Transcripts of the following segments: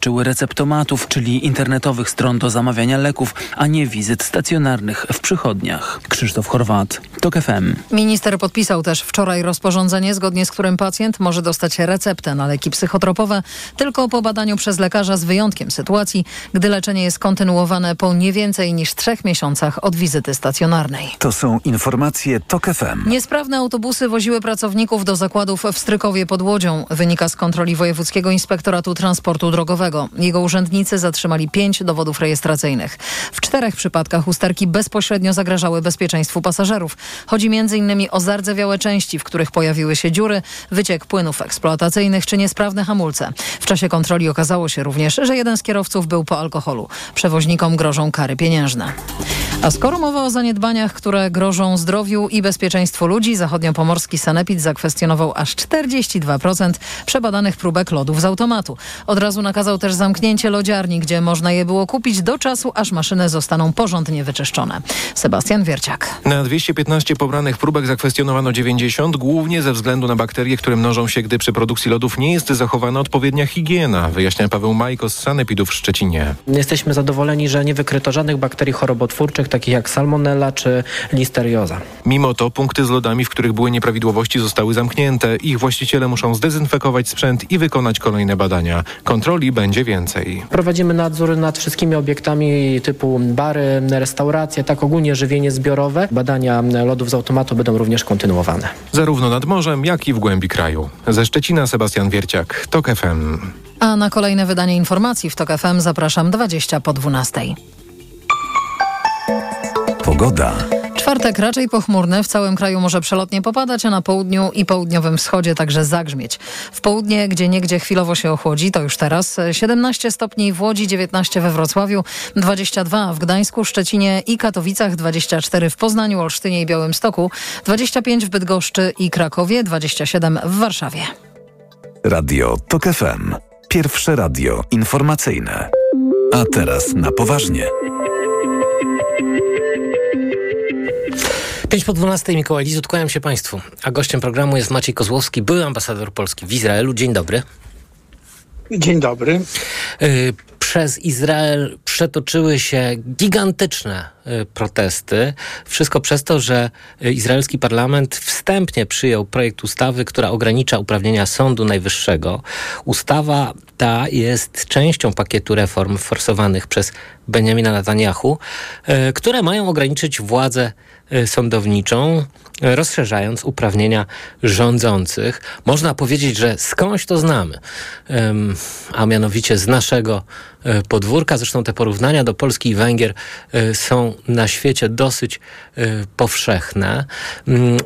Czyły receptomatów, czyli internetowych stron do zamawiania leków, a nie wizyt stacjonarnych w przychodniach. Krzysztof Chorwat, TOK FM. Minister podpisał też wczoraj rozporządzenie, zgodnie z którym pacjent może dostać receptę na leki psychotropowe tylko po badaniu przez lekarza z wyjątkiem sytuacji, gdy leczenie jest kontynuowane po nie więcej niż trzech miesiącach od wizyty stacjonarnej. To są informacje TOK FM. Niesprawne autobusy woziły pracowników do zakładów w Strykowie pod Łodzią, wynika z kontroli Wojewódzkiego Inspektoratu Transportu Drogowego. Jego urzędnicy zatrzymali pięć dowodów rejestracyjnych. W czterech przypadkach usterki bezpośrednio zagrażały bezpieczeństwu pasażerów. Chodzi m.in. o zardzewiałe części, w których pojawiły się dziury, wyciek płynów eksploatacyjnych czy niesprawne hamulce. W czasie kontroli okazało się również, że jeden z kierowców był po alkoholu. Przewoźnikom grożą kary pieniężne. A skoro mowa o zaniedbaniach, które grożą zdrowiu i bezpieczeństwu ludzi, zachodniopomorski sanepid zakwestionował aż 42% przebadanych próbek lodów z automatu. Od razu nakazał też zamknięcie lodziarni, gdzie można je było kupić do czasu, aż maszyny zostaną porządnie wyczyszczone. Sebastian Wierciak. Na 215 pobranych próbek zakwestionowano 90, głównie ze względu na bakterie, które mnożą się, gdy przy produkcji lodów nie jest zachowana odpowiednia higiena, wyjaśnia Paweł Majko z Sanepidu w Szczecinie. Jesteśmy zadowoleni, że nie wykryto żadnych bakterii chorobotwórczych, takich jak salmonella czy listerioza. Mimo to punkty z lodami, w których były nieprawidłowości zostały zamknięte. Ich właściciele muszą zdezynfekować sprzęt i wykonać kolejne badania. Kontroli będzie więcej. Prowadzimy nadzór nad wszystkimi obiektami typu bary, restauracje, tak ogólnie żywienie zbiorowe. Badania lodów z automatu będą również kontynuowane. Zarówno nad morzem, jak i w głębi kraju. Ze Szczecina Sebastian Wierciak, TOK FM. A na kolejne wydanie informacji w TOK FM zapraszam 20 po 12. Pogoda. Czwartek raczej pochmurny, w całym kraju może przelotnie popadać, a na południu i południowym wschodzie także zagrzmieć. W południe, gdzie niegdzie chwilowo się ochłodzi, to już teraz 17 stopni w Łodzi, 19 we Wrocławiu, 22 w Gdańsku, Szczecinie i Katowicach, 24 w Poznaniu, Olsztynie i Białymstoku, 25 w Bydgoszczy i Krakowie, 27 w Warszawie. Radio TOK FM. Pierwsze radio informacyjne. A teraz na poważnie. 5 po 12 Mikołaj Lizut, kłaniam się Państwu. A gościem programu jest Maciej Kozłowski, były ambasador Polski w Izraelu. Dzień dobry. Dzień dobry. Y, przez Izrael przetoczyły się gigantyczne y, protesty. Wszystko przez to, że y, izraelski parlament wstępnie przyjął projekt ustawy, która ogranicza uprawnienia Sądu Najwyższego. Ustawa ta jest częścią pakietu reform forsowanych przez Benjamina Netanyahu, które mają ograniczyć władzę sądowniczą, rozszerzając uprawnienia rządzących. Można powiedzieć, że skądś to znamy, a mianowicie z naszego podwórka. Zresztą te porównania do Polski i Węgier są na świecie dosyć powszechne.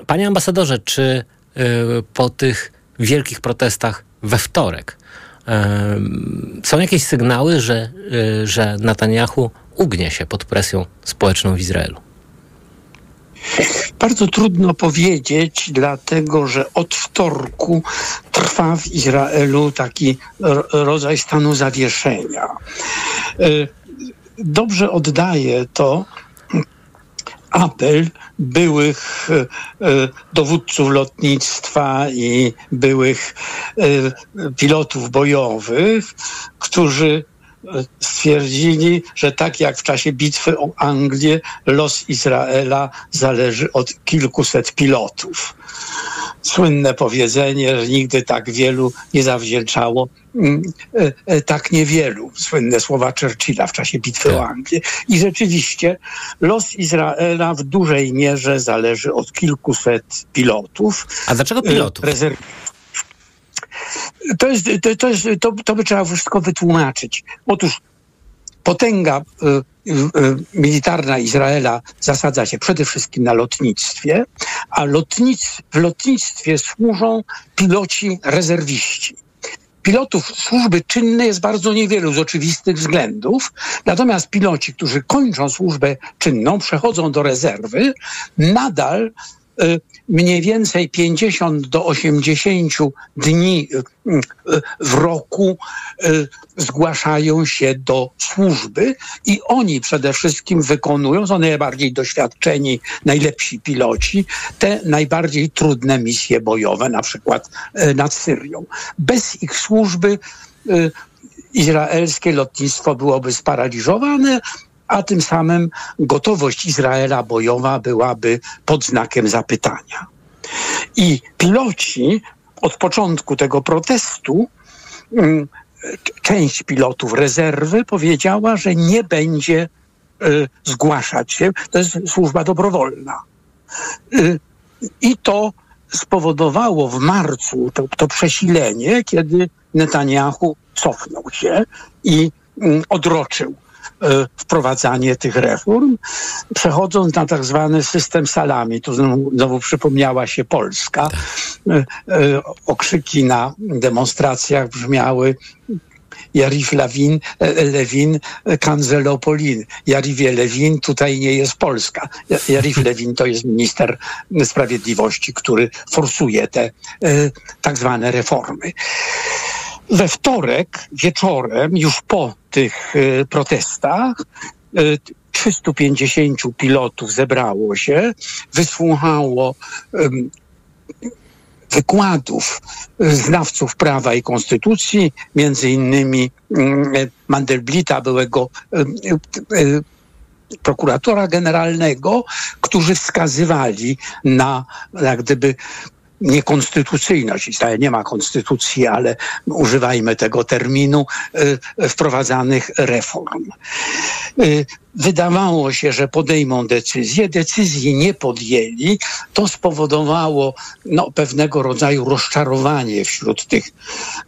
Panie ambasadorze, czy po tych wielkich protestach we wtorek są jakieś sygnały, że, że Netanyahu ugnie się pod presją społeczną w Izraelu? Bardzo trudno powiedzieć, dlatego że od wtorku trwa w Izraelu taki rodzaj stanu zawieszenia. Dobrze oddaje to apel byłych dowódców lotnictwa i byłych pilotów bojowych, którzy stwierdzili, że tak jak w czasie bitwy o Anglię, los Izraela zależy od kilkuset pilotów. Słynne powiedzenie, że nigdy tak wielu nie zawdzięczało tak niewielu. Słynne słowa Churchilla w czasie bitwy tak. o Anglię. I rzeczywiście los Izraela w dużej mierze zależy od kilkuset pilotów. A dlaczego pilotów? Rezerw to, jest, to, to, jest, to, to by trzeba wszystko wytłumaczyć. Otóż potęga y, y, y, militarna Izraela zasadza się przede wszystkim na lotnictwie, a lotnic, w lotnictwie służą piloci rezerwiści. Pilotów służby czynnej jest bardzo niewielu z oczywistych względów, natomiast piloci, którzy kończą służbę czynną, przechodzą do rezerwy, nadal mniej więcej 50 do 80 dni y, y, w roku zgłaszają się do służby i oni przede wszystkim wykonują, są najbardziej doświadczeni, najlepsi piloci, te najbardziej trudne misje bojowe, na przykład nad Syrią. Bez ich służby izraelskie lotnictwo byłoby sparaliżowane, a tym samym gotowość Izraela bojowa byłaby pod znakiem zapytania. I piloci od początku tego protestu, mm, część pilotów rezerwy powiedziała, że nie będzie y, zgłaszać się. To jest służba dobrowolna. Y, I to spowodowało w marcu to, to przesilenie, kiedy Netanyahu cofnął się i mm, odroczył wprowadzanie tych reform, przechodząc na tak zwany system salami. Tu znowu, znowu przypomniała się Polska. Tak. E, e, okrzyki na demonstracjach brzmiały Jarif Lewin, Lewin, Kanzelopolin. Jarifie Lewin, tutaj nie jest Polska. Jarif Lewin to jest minister sprawiedliwości, który forsuje te tak zwane reformy. We wtorek wieczorem, już po tych y, protestach, 350 y, pilotów zebrało się, wysłuchało wykładów znawców prawa i konstytucji, między innymi Mandelblita, byłego prokuratora generalnego, którzy wskazywali na jak gdyby niekonstytucyjność. Izrael nie ma konstytucji, ale używajmy tego terminu y, wprowadzanych reform. Y, wydawało się, że podejmą decyzję, decyzji nie podjęli. To spowodowało no, pewnego rodzaju rozczarowanie wśród tych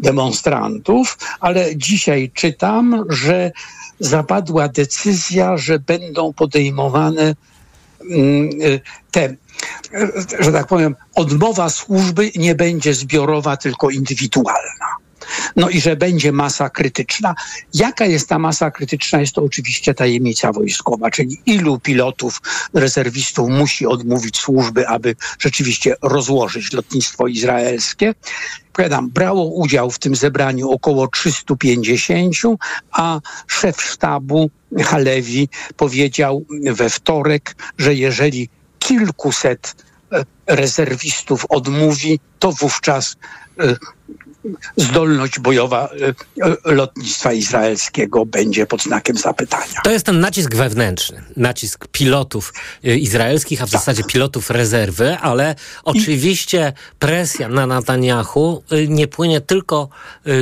demonstrantów, ale dzisiaj czytam, że zapadła decyzja, że będą podejmowane te że tak powiem, odmowa służby nie będzie zbiorowa, tylko indywidualna. No i że będzie masa krytyczna. Jaka jest ta masa krytyczna? Jest to oczywiście tajemnica wojskowa, czyli ilu pilotów, rezerwistów musi odmówić służby, aby rzeczywiście rozłożyć lotnictwo izraelskie. Powiadam, brało udział w tym zebraniu około 350, a szef sztabu Halewi powiedział we wtorek, że jeżeli kilkuset e, rezerwistów odmówi, to wówczas e, zdolność bojowa e, lotnictwa izraelskiego będzie pod znakiem zapytania. To jest ten nacisk wewnętrzny, nacisk pilotów izraelskich, a w tak. zasadzie pilotów rezerwy, ale oczywiście I... presja na Netanyahu nie płynie tylko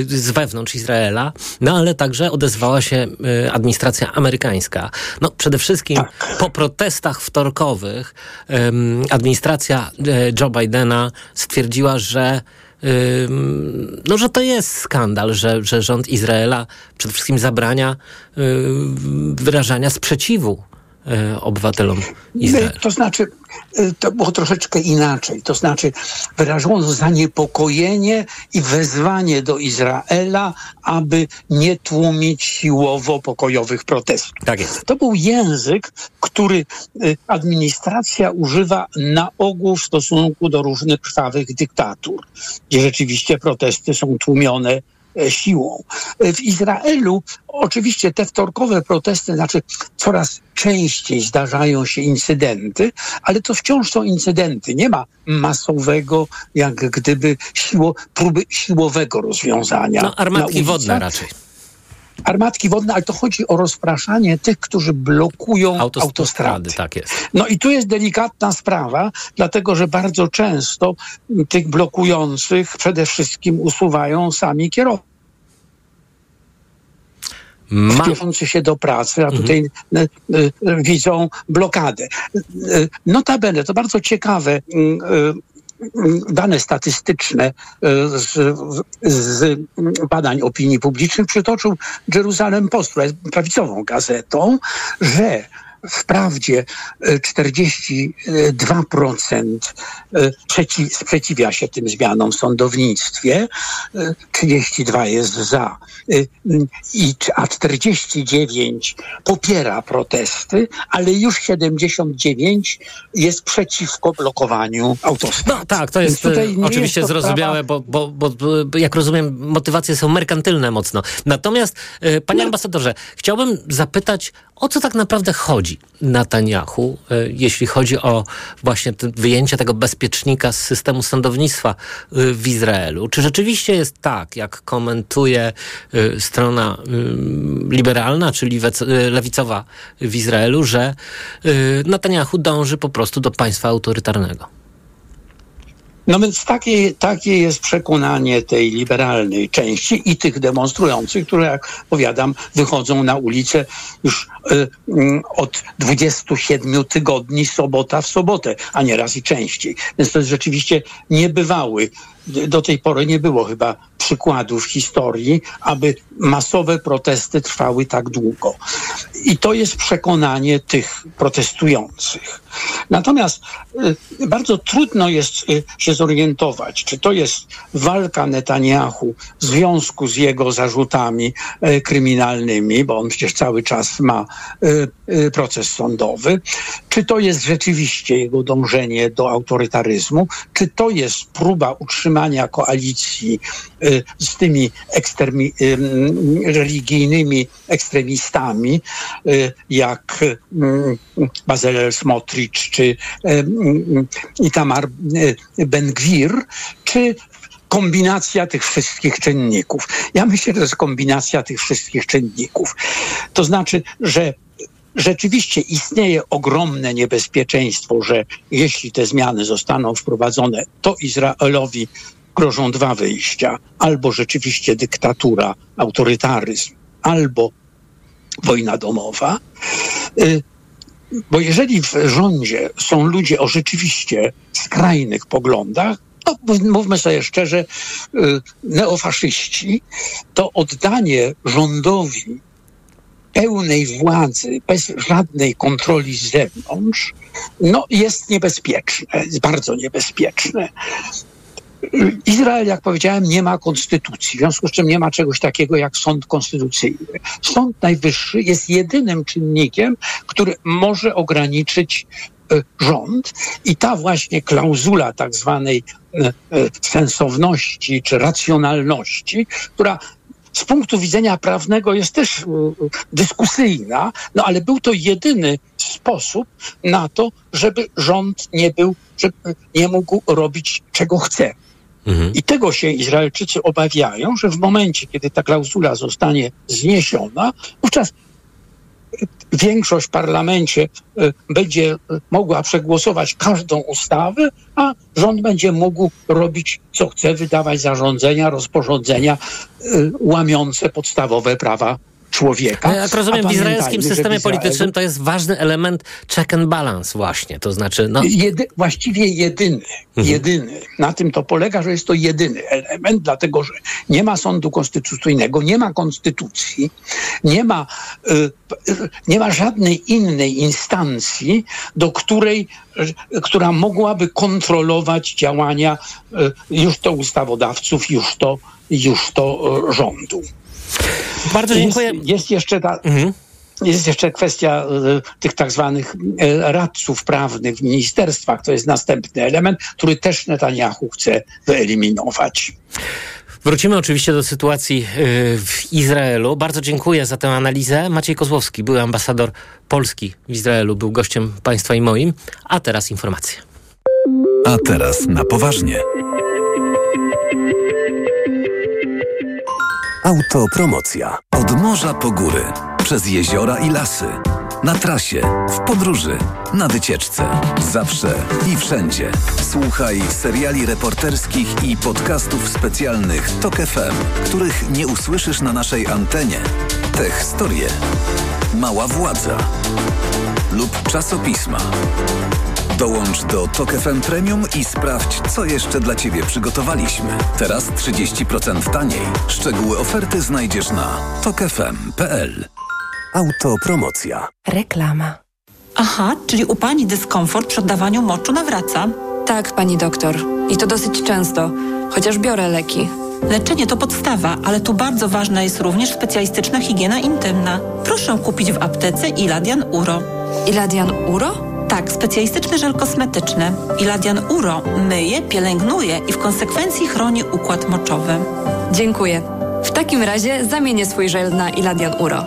z wewnątrz Izraela, no ale także odezwała się administracja amerykańska. No przede wszystkim tak. po protestach wtorkowych administracja Joe Bidena stwierdziła, że no, że to jest skandal, że, że rząd Izraela przede wszystkim zabrania wyrażania sprzeciwu obywatelom Izraela. To znaczy, e, to było troszeczkę inaczej. To znaczy, wyrażono zaniepokojenie i wezwanie do Izraela, aby nie tłumić siłowo pokojowych protestów. Tak jest. To był język, który e, administracja używa na ogół w stosunku do różnych krwawych dyktatur, gdzie rzeczywiście protesty są tłumione E, siłą. E, w Izraelu oczywiście te wtorkowe protesty, znaczy coraz częściej zdarzają się incydenty, ale to wciąż są incydenty. Nie ma masowego, jak gdyby siło, próby siłowego rozwiązania. No, armatki wodne raczej armatki wodne, ale to chodzi o rozpraszanie tych, którzy blokują autostrady. autostrady. Tak jest. No i tu jest delikatna sprawa, dlatego że bardzo często tych blokujących przede wszystkim usuwają sami kierowcy. Ma... Się do pracy, a tutaj mhm. widzą blokadę. Notabene, to bardzo ciekawe dane statystyczne e, z, z, badań opinii publicznych przytoczył Jerusalem Post, która jest prawicową gazetą, że Wprawdzie 42% e, e, przeciw, sprzeciwia się tym zmianom w sądownictwie, 32 jest za, i, a 49 popiera protesty, ale już 79 jest przeciwko blokowaniu autostrad. No tak, to jest oczywiście jest zrozumiałe, bo, bo, bo, bo, jak rozumiem motywacje są merkantylne mocno. Natomiast, panie no. ambasadorze, chciałbym zapytać, o co tak naprawdę chodzi? Widzi Netanyahu, e, jeśli chodzi o właśnie wyjęcie tego bezpiecznika z systemu sądownictwa e, w Izraelu? Czy rzeczywiście jest tak, jak komentuje e, strona liberalna, czyli lewicowa w Izraelu, że Netanyahu dąży po prostu do państwa autorytarnego? No więc takie, takie jest przekonanie tej liberalnej części i tych demonstrujących, które, jak powiadam, wychodzą na ulicę już y, y, od 27 tygodni, sobota w sobotę, a nieraz i częściej. Więc to jest rzeczywiście niebywały do tej pory nie było chyba przykładu w historii, aby masowe protesty trwały tak długo. I to jest przekonanie tych protestujących. Natomiast y, bardzo trudno jest y, się zorientować, czy to jest walka Netanyahu w związku z jego zarzutami y, kryminalnymi, bo on przecież cały czas ma proces sądowy, czy to jest rzeczywiście jego dążenie do autorytaryzmu, czy to jest próba utrzymania koalicji z tymi ekstremi- religijnymi ekstremistami, jak Bazel Smotri, czy Itamar Ben-Gwir, czy kombinacja tych wszystkich czynników. Ja myślę, że to jest kombinacja tych wszystkich czynników. To znaczy, że rzeczywiście istnieje ogromne niebezpieczeństwo, że jeśli te zmiany zostaną wprowadzone, to Izraelowi grożą dwa wyjścia. Albo rzeczywiście dyktatura, autorytaryzm, albo wojna domowa. Y, bo jeżeli w rządzie są ludzie o rzeczywiście skrajnych poglądach, to mówmy sobie szczerze, y, neofaszyści, to oddanie rządowi pełnej władzy, bez żadnej kontroli z zewnątrz, no jest niebezpieczne, jest bardzo niebezpieczne. Izrael, jak powiedziałem, nie ma konstytucji, w związku z czym nie ma czegoś takiego jak sąd konstytucyjny. Sąd Najwyższy jest jedynym czynnikiem, który może ograniczyć e, rząd i ta właśnie klauzula tak zwanej e, e, sensowności czy racjonalności, która z punktu widzenia prawnego jest też dyskusyjna, no ale był to jedyny sposób na to, żeby rząd nie był, żeby nie mógł robić czego chce. Mhm. I tego się Izraelczycy obawiają, że w momencie, kiedy ta klauzula zostanie zniesiona, wówczas większość w parlamencie e, będzie mogła przegłosować każdą ustawę, a rząd będzie mógł robić co chce, wydawać zarządzenia, rozporządzenia e, łamiące podstawowe prawa człowieka. No, jak rozumiem, w izraelskim systemie politycznym to jest ważny element check and balance właśnie, to znaczy... No... Jedy, właściwie jedyny, mhm. jedyny. Na tym to polega, że jest to jedyny element, dlatego że nie ma sądu konstytucyjnego, nie ma konstytucji, nie ma, y, nie ma żadnej innej instancji, do której, która mogłaby kontrolować działania y, już to ustawodawców, już to, już to y, rządu. Bardzo dziękuję. Jest, jest jeszcze ta... Mhm. Jest jeszcze kwestia y, tych tak zwanych y, radców prawnych w ministerstwach. To jest następny element, który też Netanyahu chce wyeliminować. Wrócimy oczywiście do sytuacji y, w Izraelu. Bardzo dziękuję za tę analizę. Maciej Kozłowski, były ambasador Polski w Izraelu, był gościem państwa i moim. A teraz informacje. A teraz na poważnie. Autopromocja. Od morza po góry, przez jeziora i lasy. Na trasie, w podróży, na wycieczce. Zawsze i wszędzie. Słuchaj seriali reporterskich i podcastów specjalnych TOK FM, których nie usłyszysz na naszej antenie. Te historie. Mała władza. Lub czasopisma. Dołącz do Tok FM Premium i sprawdź, co jeszcze dla Ciebie przygotowaliśmy. Teraz 30% taniej. Szczegóły oferty znajdziesz na tokefm.pl. Autopromocja. Reklama. Aha, czyli u Pani dyskomfort przy oddawaniu moczu nawraca? Tak, Pani doktor. I to dosyć często, chociaż biorę leki. Leczenie to podstawa, ale tu bardzo ważna jest również specjalistyczna higiena intymna. Proszę kupić w aptece Iladian Uro. Iladian Uro? Tak, specjalistyczny żel kosmetyczny. Iladian Uro myje, pielęgnuje i w konsekwencji chroni układ moczowy. Dziękuję. W takim razie zamienię swój żel na Iladian Uro.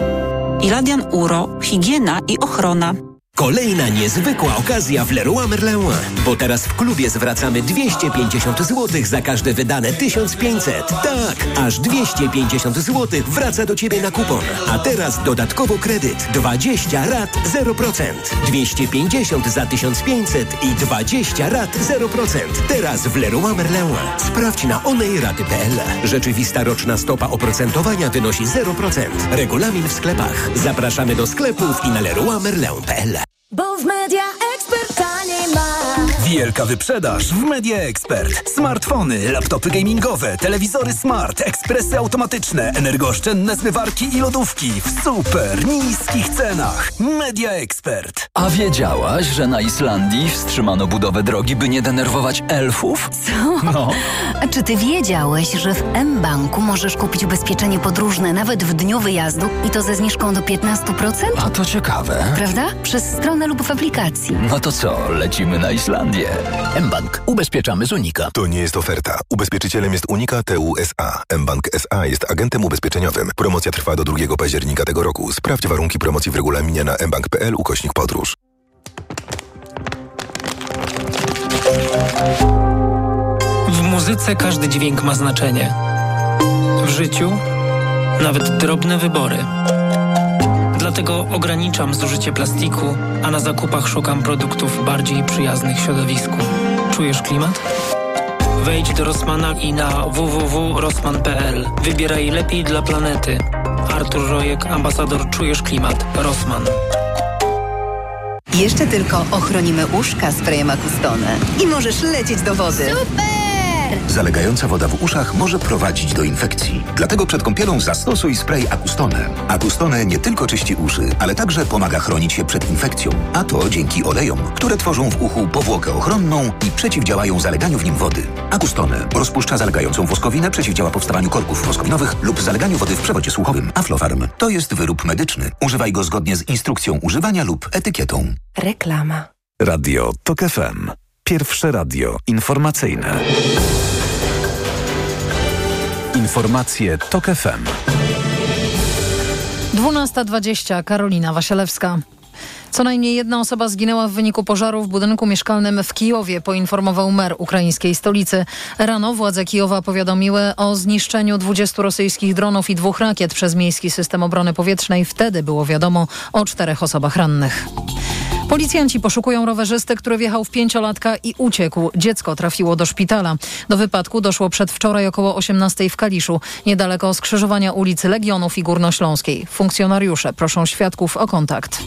Iladian Uro, higiena i ochrona. Kolejna niezwykła okazja w Leroy Merlin, bo teraz w klubie zwracamy 250 zł za każde wydane 1500. Tak, aż 250 zł wraca do Ciebie na kupon. A teraz dodatkowo kredyt 20 rat 0%. 250 za 1500 i 20 rat 0%. Teraz w Leroy Merlin. Sprawdź na onejraty.pl. Rzeczywista roczna stopa oprocentowania wynosi 0%. Regulamin w sklepach. Zapraszamy do sklepów i na leroymerlin.pl. Bo w Media Expert taniej ma. Wielka wyprzedaż w Media Expert. Smartfony, laptopy gamingowe, telewizory smart, ekspresy automatyczne, energooszczędne zmywarki i lodówki w super niskich cenach. Media Expert. A wiedziałaś, że na Islandii wstrzymano budowę drogi, by nie denerwować elfów? Co? No. A czy ty wiedziałeś, że w mBanku możesz kupić ubezpieczenie podróżne nawet w dniu wyjazdu i to ze zniżką do 15%? A to ciekawe. Prawda? Przez stronę lub w aplikacji. No to co, lecimy na Islandię? mBank. Ubezpieczamy z Unika. To nie jest oferta. Ubezpieczycielem jest Unika TUSA. mBank SA jest agentem ubezpieczeniowym. Promocja trwa do 2 października tego roku. Sprawdź warunki promocji w regulaminie na mbank.pl ukośnik podróż. W muzyce każdy dźwięk ma znaczenie. W życiu nawet drobne wybory. Dlatego ograniczam zużycie plastiku, a na zakupach szukam produktów bardziej przyjaznych środowisku. Czujesz klimat? Wejdź do Rossmana i na www.rossman.pl. Wybieraj lepiej dla planety. Artur Rojek, ambasador Czujesz Klimat. Rossmann. Jeszcze tylko ochronimy uszka sprayem Acustone i możesz lecieć do wody. Super! Zalegająca woda w uszach może prowadzić do infekcji. Dlatego przed kąpielą zastosuj spray Acustone. Acustone nie tylko czyści uszy, ale także pomaga chronić się przed infekcją. A to dzięki olejom, które tworzą w uchu powłokę ochronną i przeciwdziałają zaleganiu w nim wody. Acustone rozpuszcza zalegającą woskowinę, przeciwdziała powstawaniu korków woskowinowych lub zaleganiu wody w przewodzie słuchowym. Aflofarm to jest wyrób medyczny. Używaj go zgodnie z instrukcją używania lub etykietą. Reklama. Radio TOK FM. Pierwsze radio informacyjne. Informacje TOK FM. 12.20 Karolina Wasielewska. Co najmniej jedna osoba zginęła w wyniku pożaru w budynku mieszkalnym w Kijowie, poinformował mer ukraińskiej stolicy. Rano władze Kijowa powiadomiły o zniszczeniu 20 rosyjskich dronów i dwóch rakiet przez miejski system obrony powietrznej. Wtedy było wiadomo o czterech osobach rannych. Policjanci poszukują rowerzysty, który wjechał w pięciolatka i uciekł. Dziecko trafiło do szpitala. Do wypadku doszło przedwczoraj około 18 w Kaliszu, niedaleko skrzyżowania ulicy Legionów i Górnośląskiej. Funkcjonariusze proszą świadków o kontakt.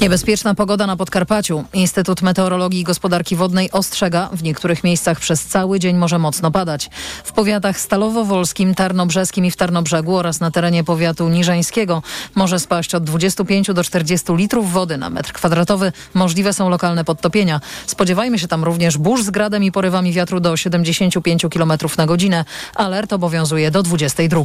Niebezpieczna pogoda na Podkarpaciu. Instytut Meteorologii i Gospodarki Wodnej ostrzega, w niektórych miejscach przez cały dzień może mocno padać. W powiatach Stalowo-Wolskim, Tarnobrzeskim i w Tarnobrzegu oraz na terenie powiatu niżańskiego może spaść od 25 do 40 litrów wody na metr kwadratowy. Możliwe są lokalne podtopienia. Spodziewajmy się tam również burz z gradem i porywami wiatru do 75 km na godzinę. Alert obowiązuje do 22.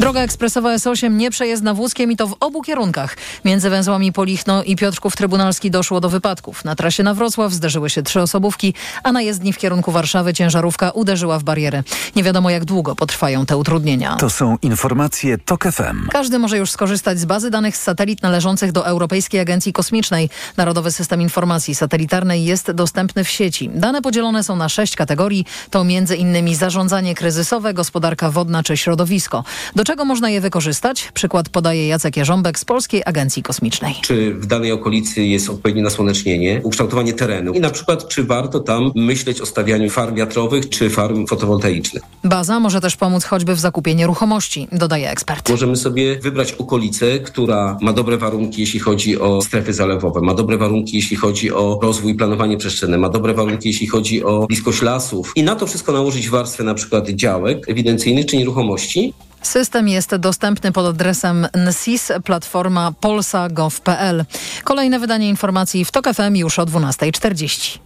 Droga ekspresowa S8 nieprzejezdna wózkiem i to w obu kierunkach. Między węzłami Polichno i Piotrków Trybunalski doszło do wypadków. Na trasie na Wrocław zderzyły się trzy osobówki, a na jezdni w kierunku Warszawy ciężarówka uderzyła w barierę. Nie wiadomo jak długo potrwają te utrudnienia. To są informacje TOK FM. Każdy może już skorzystać z bazy danych z satelit należących do Europejskiej Agencji Kosmicznej. Narodowy System Informacji Satelitarnej jest dostępny w sieci. Dane podzielone są na sześć kategorii. To m.in. zarządzanie kryzysowe, gospodarka wodna czy środowisko. Do czego można je wykorzystać? Przykład podaje Jacek Jarząbek z Polskiej Agencji Kosmicznej. Czy w danej okolicy jest odpowiednie nasłonecznienie, ukształtowanie terenu i na przykład czy warto tam myśleć o stawianiu farm wiatrowych czy farm fotowoltaicznych. Baza może też pomóc choćby w zakupie nieruchomości, dodaje ekspert. Możemy sobie wybrać okolicę, która ma dobre warunki, jeśli chodzi o strefy zalewowe, ma dobre warunki, jeśli chodzi o rozwój i planowanie przestrzenne, ma dobre warunki, jeśli chodzi o bliskość lasów i na to wszystko nałożyć warstwę na przykład działek ewidencyjnych czy nieruchomości, System jest dostępny pod adresem NSIS, platforma polsa.gov.pl. Kolejne wydanie informacji w TOK FM już o 12.40.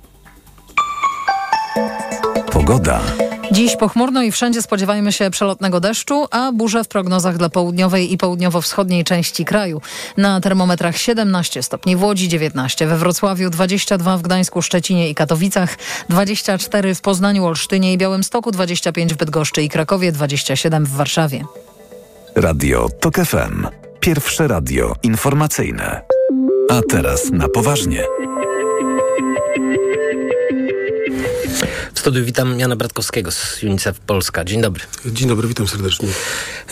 Pogoda. Dziś pochmurno i wszędzie spodziewajmy się przelotnego deszczu, a burze w prognozach dla południowej i południowo-wschodniej części kraju. Na termometrach 17 stopni w Łodzi, 19 we Wrocławiu, 22 w Gdańsku, Szczecinie i Katowicach, 24 w Poznaniu, Olsztynie i Białymstoku, 25 w Bydgoszczy i Krakowie, 27 w Warszawie. Radio TOK FM. Pierwsze radio informacyjne. A teraz na poważnie. Studiu witam Jana Bratkowskiego z UNICEF Polska. Dzień dobry. Dzień dobry, witam serdecznie.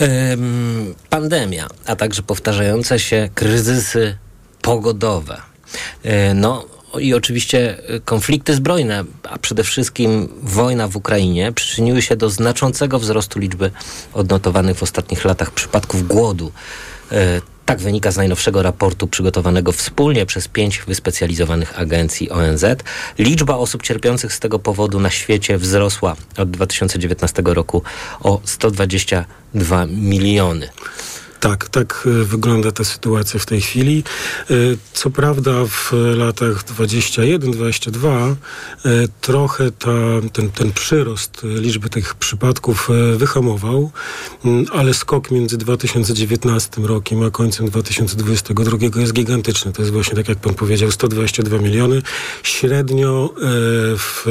Ym, pandemia, a także powtarzające się kryzysy pogodowe. Yy, no i oczywiście konflikty zbrojne, a przede wszystkim wojna w Ukrainie przyczyniły się do znaczącego wzrostu liczby odnotowanych w ostatnich latach przypadków głodu. Tak wynika z najnowszego raportu przygotowanego wspólnie przez pięć wyspecjalizowanych agencji ONZ. Liczba osób cierpiących z tego powodu na świecie wzrosła od 2019 roku o 122 miliony. Tak, tak y, wygląda ta sytuacja w tej chwili. Y, co prawda w latach 21-22 y, trochę ta, ten, ten przyrost liczby tych przypadków wyhamował, ale skok między 2019 rokiem a końcem 2022 jest gigantyczny. To jest właśnie, tak jak pan powiedział, 122 miliony. Średnio w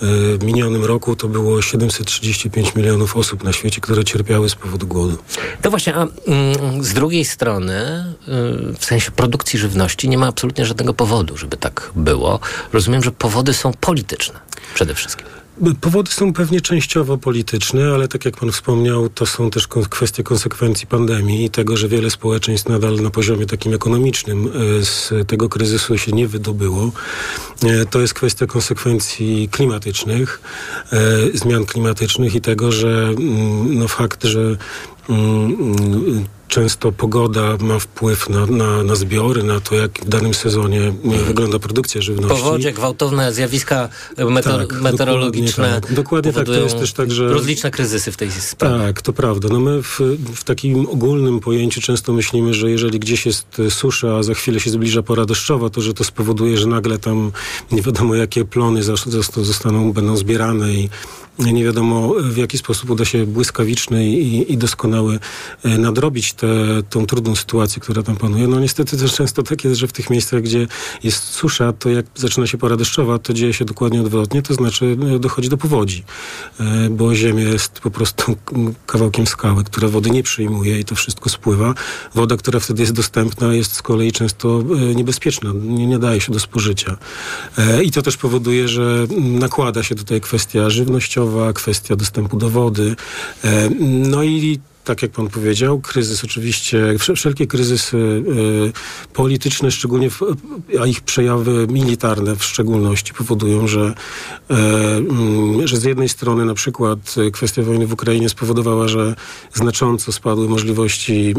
w minionym roku to było 735 milionów osób na świecie, które cierpiały z powodu głodu. To właśnie, a mm, z drugiej strony, y, w sensie produkcji żywności, nie ma absolutnie żadnego powodu, żeby tak było. Rozumiem, że powody są polityczne przede wszystkim. Powody są pewnie częściowo polityczne, ale tak jak pan wspomniał, to są też kwestie konsekwencji pandemii i tego, że wiele społeczeństw nadal na poziomie takim ekonomicznym e, z tego kryzysu się nie wydobyło. E, to jest kwestia konsekwencji klimatycznych, e, zmian klimatycznych i tego, że mm, no fakt, że często pogoda ma wpływ na, na, na zbiory, na to, jak w danym sezonie hmm. wygląda produkcja żywności. Powodzie, gwałtowne zjawiska meteor tak, meteorologiczne. Dokładnie, tak. dokładnie tak. To jest też tak, że... Rozliczne kryzysy w tej sprawie. Tak, to prawda. No my w, w takim ogólnym pojęciu często myślimy, że jeżeli gdzieś jest susza, a za chwilę się zbliża pora deszczowa, to że to spowoduje, że nagle tam nie wiadomo jakie plony zostaną, będą zbierane i nie wiadomo w jaki sposób uda się błyskawiczny i, i doskonały e, nadrobić tę trudną sytuację, która tam panuje. No niestety też często tak jest, że w tych miejscach, gdzie jest susza, to jak zaczyna się pora deszczowa, to dzieje się dokładnie odwrotnie, to znaczy e, dochodzi do powodzi, e, bo ziemia jest po prostu kawałkiem skały, która wody nie przyjmuje i to wszystko spływa. Woda, która wtedy jest dostępna, jest z kolei często niebezpieczna, nie, nie daje się do spożycia. I to też powoduje, że nakłada się tutaj kwestia żywnościowa, kwestia dostępu do wody. E, no i tak jak pan powiedział, kryzys oczywiście, wszelkie kryzysy y, polityczne, szczególnie, a ich przejawy militarne w szczególności powodują, że, y, że z jednej strony na przykład kwestia wojny w Ukrainie spowodowała, że znacząco spadły możliwości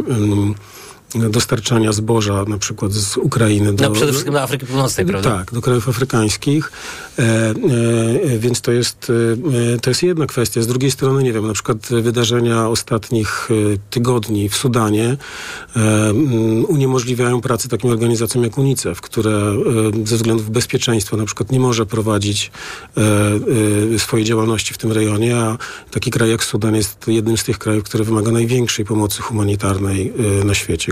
y, dostarczania zboża na przykład z Ukrainy. Do, no przede wszystkim do Afryki Północnej, prawda? Tak, do krajów afrykańskich. E, e, więc to jest, e, to jest jedna kwestia. Z drugiej strony, nie wiem, na przykład wydarzenia ostatnich e, tygodni w Sudanie e, uniemożliwiają pracę takim organizacjom jak UNICEF, które e, ze względów bezpieczeństwa na przykład nie może prowadzić swojej działalności w tym rejonie, a taki kraj jak Sudan jest jednym z tych krajów, który wymaga największej pomocy humanitarnej na świecie.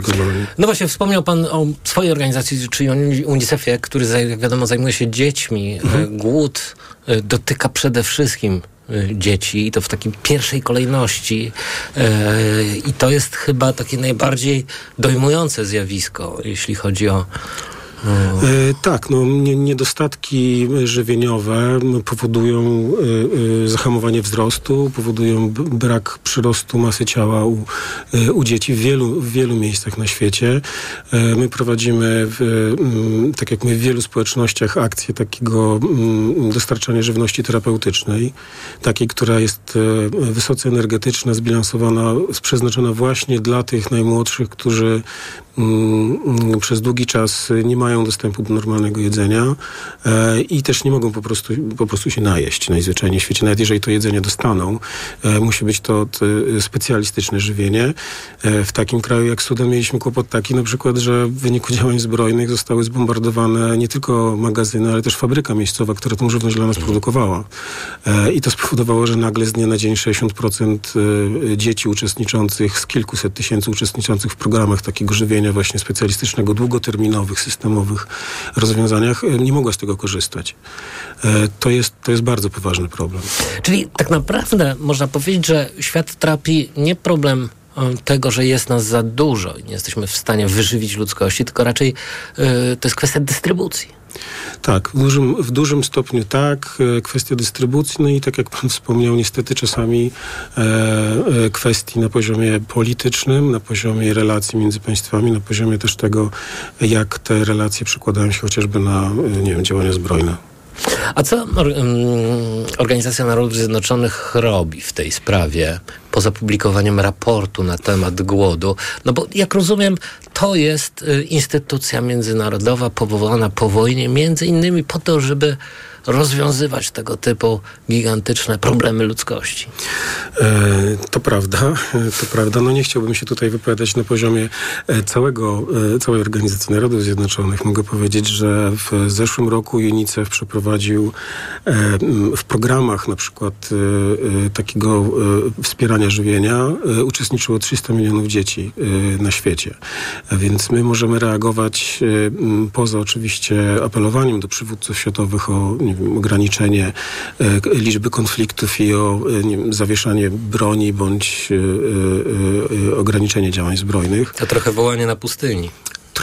No właśnie, wspomniał Pan o swojej organizacji, czyli UNICEF-ie, który, jak wiadomo, zajmuje się dziećmi. Mhm. Głód e, dotyka przede wszystkim e, dzieci i to w takiej pierwszej kolejności. E, I to jest chyba takie najbardziej dojmujące zjawisko, jeśli chodzi o E, tak, no, niedostatki żywieniowe powodują e, e, zahamowanie wzrostu, powodują brak przyrostu masy ciała u, u dzieci w wielu, w wielu miejscach na świecie. My prowadzimy, w, mm, tak jak my w wielu społecznościach, akcję takiego mm, dostarczania żywności terapeutycznej, takiej, która jest wysoce energetyczna, zbilansowana, przeznaczona właśnie dla tych najmłodszych, którzy mm, przez długi czas nie mają mają dostępu do normalnego jedzenia e, i też nie mogą po prostu, po prostu się najeść najzwyczajniej w świecie. Nawet jeżeli to jedzenie dostaną, e, musi być to, to specjalistyczne żywienie. E, w takim kraju jak Sudan mieliśmy kłopot taki na przykład, że w wyniku działań zbrojnych zostały zbombardowane nie tylko magazyny, ale też fabryka miejscowa, która tą żywność dla nas produkowała. E, I to spowodowało, że nagle z dnia na dzień 60% e, dzieci uczestniczących, z kilkuset tysięcy uczestniczących w programach takiego żywienia właśnie specjalistycznego, długoterminowych, systemowych, rozwiązaniach, e, nie mogła z tego korzystać. E, to jest, to jest bardzo poważny problem. Czyli tak naprawdę można powiedzieć, że świat trapi nie problem tego, że jest nas za dużo i nie jesteśmy w stanie wyżywić ludzkości, tylko raczej to jest kwestia dystrybucji. Tak, w dużym, w dużym stopniu tak. E, kwestia dystrybucji, no i tak jak pan wspomniał, niestety czasami e, e, kwestii na poziomie politycznym, na poziomie relacji między państwami, na poziomie też tego, jak te relacje przekładają się chociażby na e, nie wiem, działania zbrojne. A co Organizacja Narodów Zjednoczonych robi w tej sprawie, poza publikowaniem raportu na temat głodu? No bo jak rozumiem, to jest y, instytucja międzynarodowa powołana po wojnie, między innymi po to, żeby rozwiązywać tego typu gigantyczne problemy ludzkości. E, to prawda, e, to prawda. No nie chciałbym się tutaj wypowiadać na poziomie e, całego, całej Organizacji Narodów Zjednoczonych. Mogę powiedzieć, że w zeszłym roku UNICEF przeprowadził w programach na przykład takiego wspierania żywienia uczestniczyło 300 milionów dzieci na świecie. Więc my możemy reagować poza oczywiście apelowaniem do przywódców światowych o ograniczenie e, liczby konfliktów i o e, zawieszanie broni bądź e, ograniczenie działań zbrojnych. To trochę wołanie na pustyni.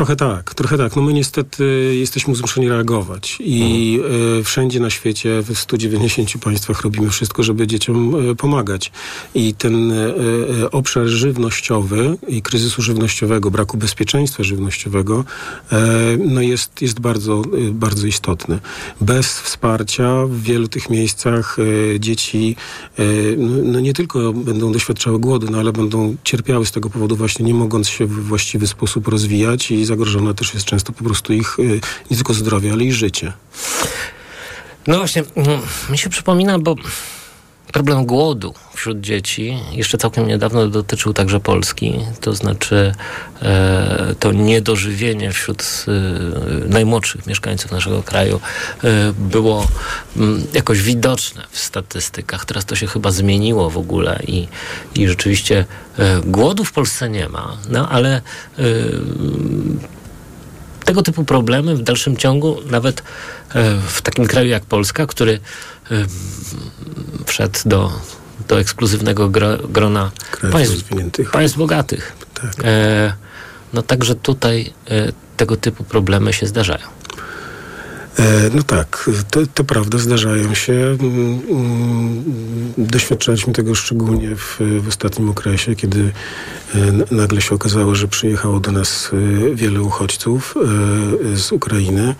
Trochę tak, trochę tak. No my niestety jesteśmy zmuszeni reagować i mhm. wszędzie na świecie, w 190 państwach robimy wszystko, żeby dzieciom pomagać. I ten obszar żywnościowy i kryzysu żywnościowego, braku bezpieczeństwa żywnościowego, no jest, jest bardzo, bardzo istotny. Bez wsparcia w wielu tych miejscach dzieci no, no nie tylko będą doświadczały głodu, no ale będą cierpiały z tego powodu właśnie nie mogąc się w właściwy sposób rozwijać i zagrożone też jest często po prostu ich y, nie tylko zdrowie, ale i życie. No właśnie, mm, mi się przypomina, bo problem głodu wśród dzieci jeszcze całkiem niedawno dotyczył także Polski. To znaczy e, to niedożywienie wśród e, najmłodszych mieszkańców naszego kraju e, było m, mm, jakoś widoczne w statystykach. Teraz to się chyba zmieniło w ogóle i, i rzeczywiście e, głodu w Polsce nie ma. No ale e, tego typu problemy w dalszym ciągu, nawet e, w takim kraju jak Polska, który wszedł do, do ekskluzywnego gro, grona państw, państw bogatych. Tak. E, no także tutaj e, tego typu problemy się zdarzają. E, no tak, to, to prawda, zdarzają się. Mm, mm, doświadczaliśmy tego szczególnie w, w ostatnim okresie, kiedy e, nagle się okazało, że przyjechało do nas e, wiele uchodźców z Ukrainy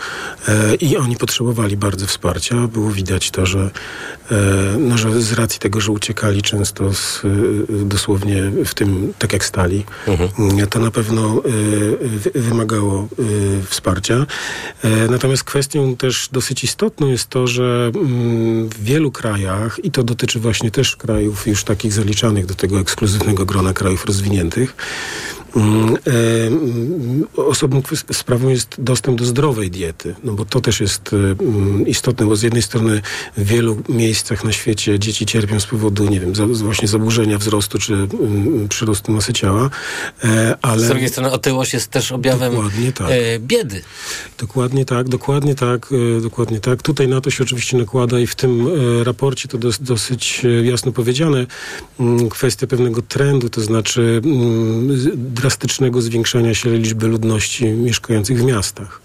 i oni potrzebowali bardzo wsparcia. Było widać to, że, no, że z racji tego, że uciekali często z, dosłownie w tym, tak jak stali, mhm. to na pewno wymagało wsparcia. Natomiast kwestią też dosyć istotną jest to, że mm, w wielu krajach, i to dotyczy właśnie też krajów już takich zaliczanych do tego ekskluzywnego grona krajów rozwiniętych, e, osobną sprawą jest dostęp do zdrowej diety, no bo to też jest e, mm, istotne, bo z jednej strony w wielu miejscach na świecie dzieci cierpią z powodu, nie wiem, właśnie zaburzenia wzrostu czy przyrostu masy ciała, e, ale... Z drugiej strony otyłość jest też objawem dokładnie tak. biedy. Dokładnie tak, dokładnie tak, dokładnie tak. Tutaj na to się oczywiście nakłada i w tym raporcie to dos dosyć jasno powiedziane, kwestia pewnego trendu, to znaczy drastycznego zwiększania się liczby ludności mieszkających w miastach.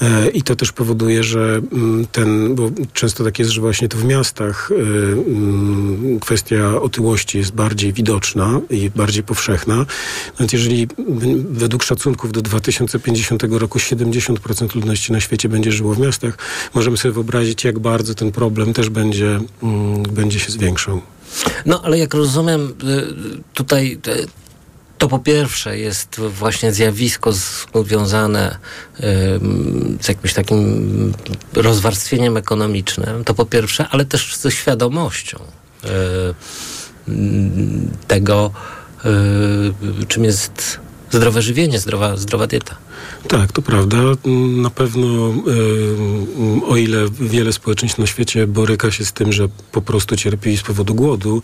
Mhm. I to też powoduje, że mm, ten, bo często tak jest, że właśnie to w miastach e, mm, kwestia otyłości jest bardziej widoczna i bardziej powszechna. Nawet jeżeli według szacunków do 2050 roku 70% ludności na świecie będzie żyło w miastach, możemy sobie wyobrazić, jak bardzo ten problem też będzie, mm, będzie się zwiększał. No, ale jak rozumiem, y, tutaj to po pierwsze jest właśnie zjawisko związane z jakimś takim rozwarstwieniem ekonomicznym, to po pierwsze, ale też ze świadomością tego, czym jest zdrowe żywienie, zdrowa, zdrowa dieta. Tak, to prawda. Na pewno o ile wiele społeczeństw na świecie boryka się z tym, że po prostu cierpi z powodu głodu,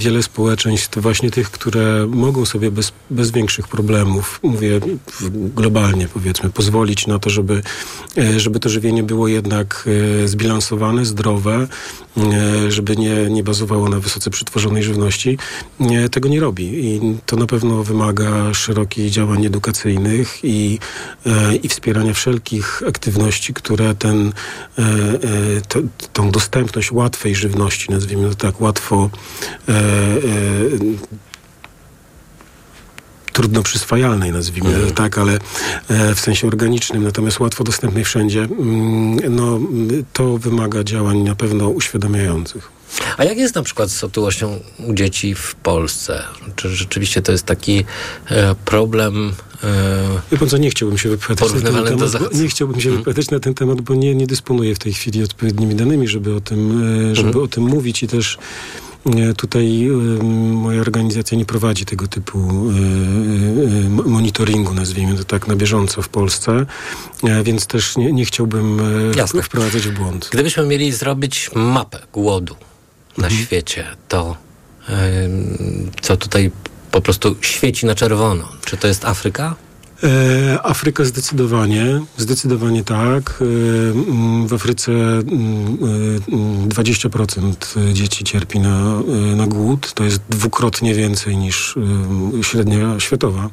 wiele społeczeństw, właśnie tych, które mogą sobie bez, bez większych problemów, mówię globalnie powiedzmy, pozwolić na to, żeby, e, żeby to żywienie było jednak e, zbilansowane, zdrowe, e, żeby nie, nie bazowało na wysoce przetworzonej żywności, tego nie robi. I to na pewno wymaga szerokich działań edukacyjnych i, e, i wspierania wszelkich aktywności, które ten, e, e, to, tą dostępność łatwej żywności, nazwijmy to tak, łatwo trudno przyswajalnej, nazwijmy to tak, ale w sensie organicznym, natomiast łatwo dostępnej wszędzie, mm, no mm, to wymaga działań na pewno uświadamiających. A jak jest na przykład z otyłością u dzieci w Polsce? Czy rzeczywiście to jest taki e, problem? E, Wie pan co, nie chciałbym się wypowiadać na ten do temat, bo, nie chciałbym się wypowiadać na ten temat, bo nie, nie dysponuję w tej chwili odpowiednimi danymi, żeby o tym, e, żeby Mhm. o tym mówić i też e, tutaj moja organizacja nie prowadzi tego typu e, mo- monitoringu, nazwijmy to tak, na bieżąco w Polsce, więc też nie, nie chciałbym Jasne. wprowadzać w błąd. Gdybyśmy mieli zrobić mapę głodu na Mhm. świecie, to co tutaj po prostu świeci na czerwono? Czy to jest Afryka? E, Afryka zdecydowanie, zdecydowanie tak. E, mm, W Afryce mm, e, mm, 20% dzieci cierpi na, e, na głód. To jest dwukrotnie więcej niż e, średnia światowa.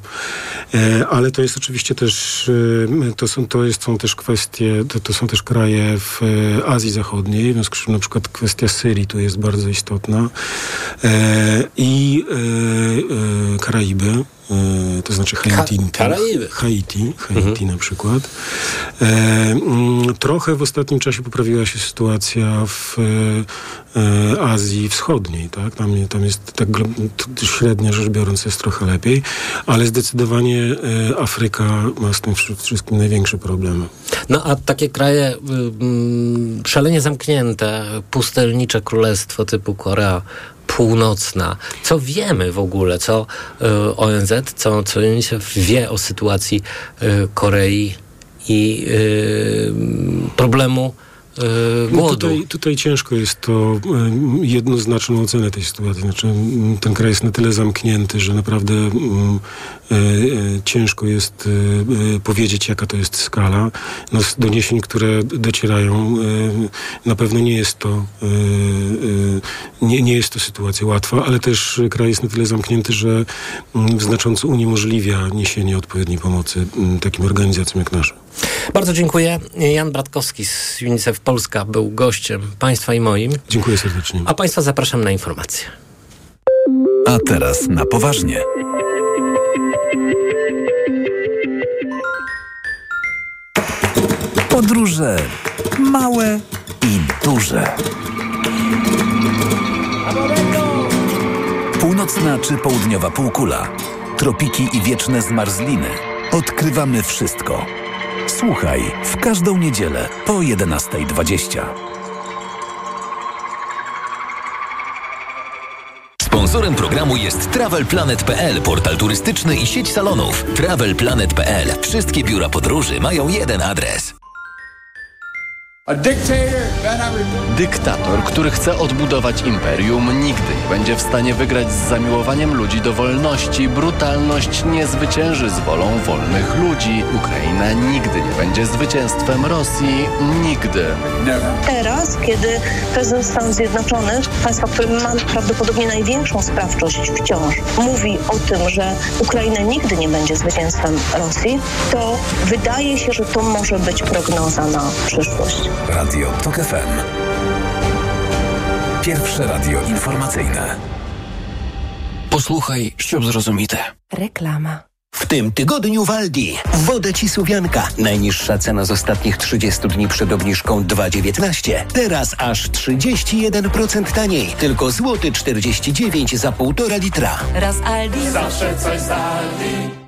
E, Ale to jest oczywiście też, e, to są, to jest, są też kwestie, to, to są też kraje w e, Azji Zachodniej, w związku z czym na przykład kwestia Syrii tu jest bardzo istotna. E, I e, e, Karaiby. E, To znaczy Haiti. Karaiby. Haiti, Haiti na przykład. E, mm, trochę w ostatnim czasie poprawiła się sytuacja w e, Azji Wschodniej, tak? Tam, tam jest tak średnio rzecz biorąc jest trochę lepiej, ale zdecydowanie e, Afryka ma z tym wszy- wszystkim największe problemy. No a takie kraje y, mm, szalenie zamknięte, pustelnicze królestwo typu Korea Północna. Co wiemy w ogóle, co y, ONZ, co, co wie o sytuacji y, Korei i y, problemu No głodu? tutaj, tutaj ciężko jest to em, jednoznaczną ocenę tej sytuacji. Znaczy, ten kraj jest na tyle zamknięty, że naprawdę e, e, ciężko jest e, e, powiedzieć, jaka to jest skala. No, z doniesień, które docierają, e, na pewno nie jest to e, e, nie, nie jest to sytuacja łatwa, ale też kraj jest na tyle zamknięty, że znacząco uniemożliwia niesienie odpowiedniej pomocy takim organizacjom jak nasze. Bardzo dziękuję. Jan Bratkowski z UNICEF Polska był gościem Państwa i moim. Dziękuję serdecznie. A Państwa zapraszam na informacje. A teraz na poważnie. Podróże małe i duże. Północna czy południowa półkula, tropiki i wieczne zmarzliny. Odkrywamy wszystko. Słuchaj w każdą niedzielę po 11.20. Sponsorem programu jest TravelPlanet.pl, portal turystyczny i sieć salonów. TravelPlanet.pl. Wszystkie biura podróży mają jeden adres. Dyktator, który chce odbudować imperium, nigdy nie będzie w stanie wygrać z zamiłowaniem ludzi do wolności. Brutalność nie zwycięży z wolą wolnych ludzi. Ukraina nigdy nie będzie zwycięstwem Rosji. Nigdy. Teraz, kiedy prezydent Stanów Zjednoczonych, państwa, które ma prawdopodobnie największą sprawczość wciąż, mówi o tym, że Ukraina nigdy nie będzie zwycięstwem Rosji, to wydaje się, że to może być prognoza na przyszłość. Radio TOK FM. Pierwsze radio informacyjne. Posłuchaj, ściub zrozumite. Reklama. W tym tygodniu Waldi. Wodę Cisuwianka. Najniższa cena z ostatnich 30 dni przed obniżką 2,19. Teraz aż 31% taniej. Tylko złoty 49 za 1,5 litra. Raz Aldi. Zawsze coś z Aldi.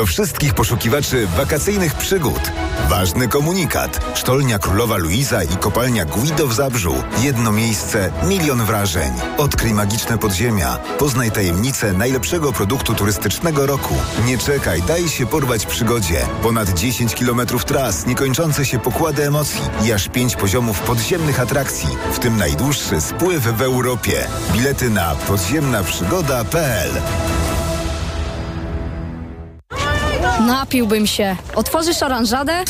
Do wszystkich poszukiwaczy wakacyjnych przygód. Ważny komunikat. Sztolnia Królowa Luiza i kopalnia Guido w Zabrzu. Jedno miejsce, milion wrażeń. Odkryj magiczne podziemia. Poznaj tajemnicę najlepszego produktu turystycznego roku. Nie czekaj, daj się porwać przygodzie. Ponad 10 kilometrów tras, niekończące się pokłady emocji i aż 5 poziomów podziemnych atrakcji, w tym najdłuższy spływ w Europie. Bilety na podziemnaprzygoda.pl Napiłbym się. Otworzysz oranżadę?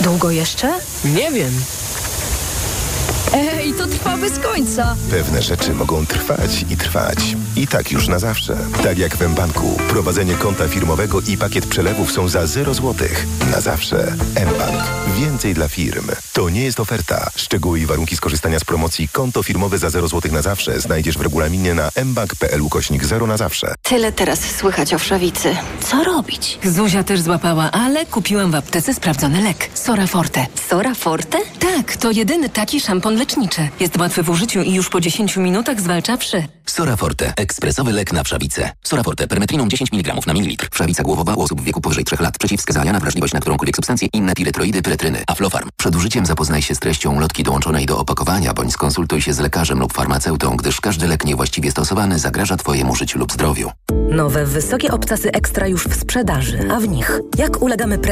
Długo jeszcze? Nie wiem. Ej, to trwa bez końca. Pewne rzeczy mogą trwać i trwać. I tak już na zawsze. Tak jak w mBanku. Prowadzenie konta firmowego i pakiet przelewów są za 0 zł. Na zawsze. mBank. Więcej dla firm. To nie jest oferta. Szczegóły i warunki skorzystania z promocji konto firmowe za 0 zł na zawsze znajdziesz w regulaminie na mbank.pl ukośnik 0 na zawsze. Tyle teraz słychać o wszawicy. Co robić? Zuzia też złapała, ale kupiłam w aptece sprawdzony lek. Sora Forte. Sora Forte? Tak, to jedyny taki szampon leczniczy. Jest łatwy w użyciu i już po 10 minutach zwalcza wszy. Soraforte. Ekspresowy lek na wszawicę. Soraforte. Permetriną 10 mg na mililitr. Wszawica głowowa u osób w wieku powyżej 3 lat. Przeciwwskazania na wrażliwość na którąkolwiek substancję. Inne piretroidy, pyretryny. Aflofarm. Przed użyciem zapoznaj się z treścią lotki dołączonej do opakowania, bądź skonsultuj się z lekarzem lub farmaceutą, gdyż każdy lek niewłaściwie stosowany zagraża Twojemu życiu lub zdrowiu. Nowe wysokie obcasy ekstra już w sprzedaży, a w nich jak ulegamy presji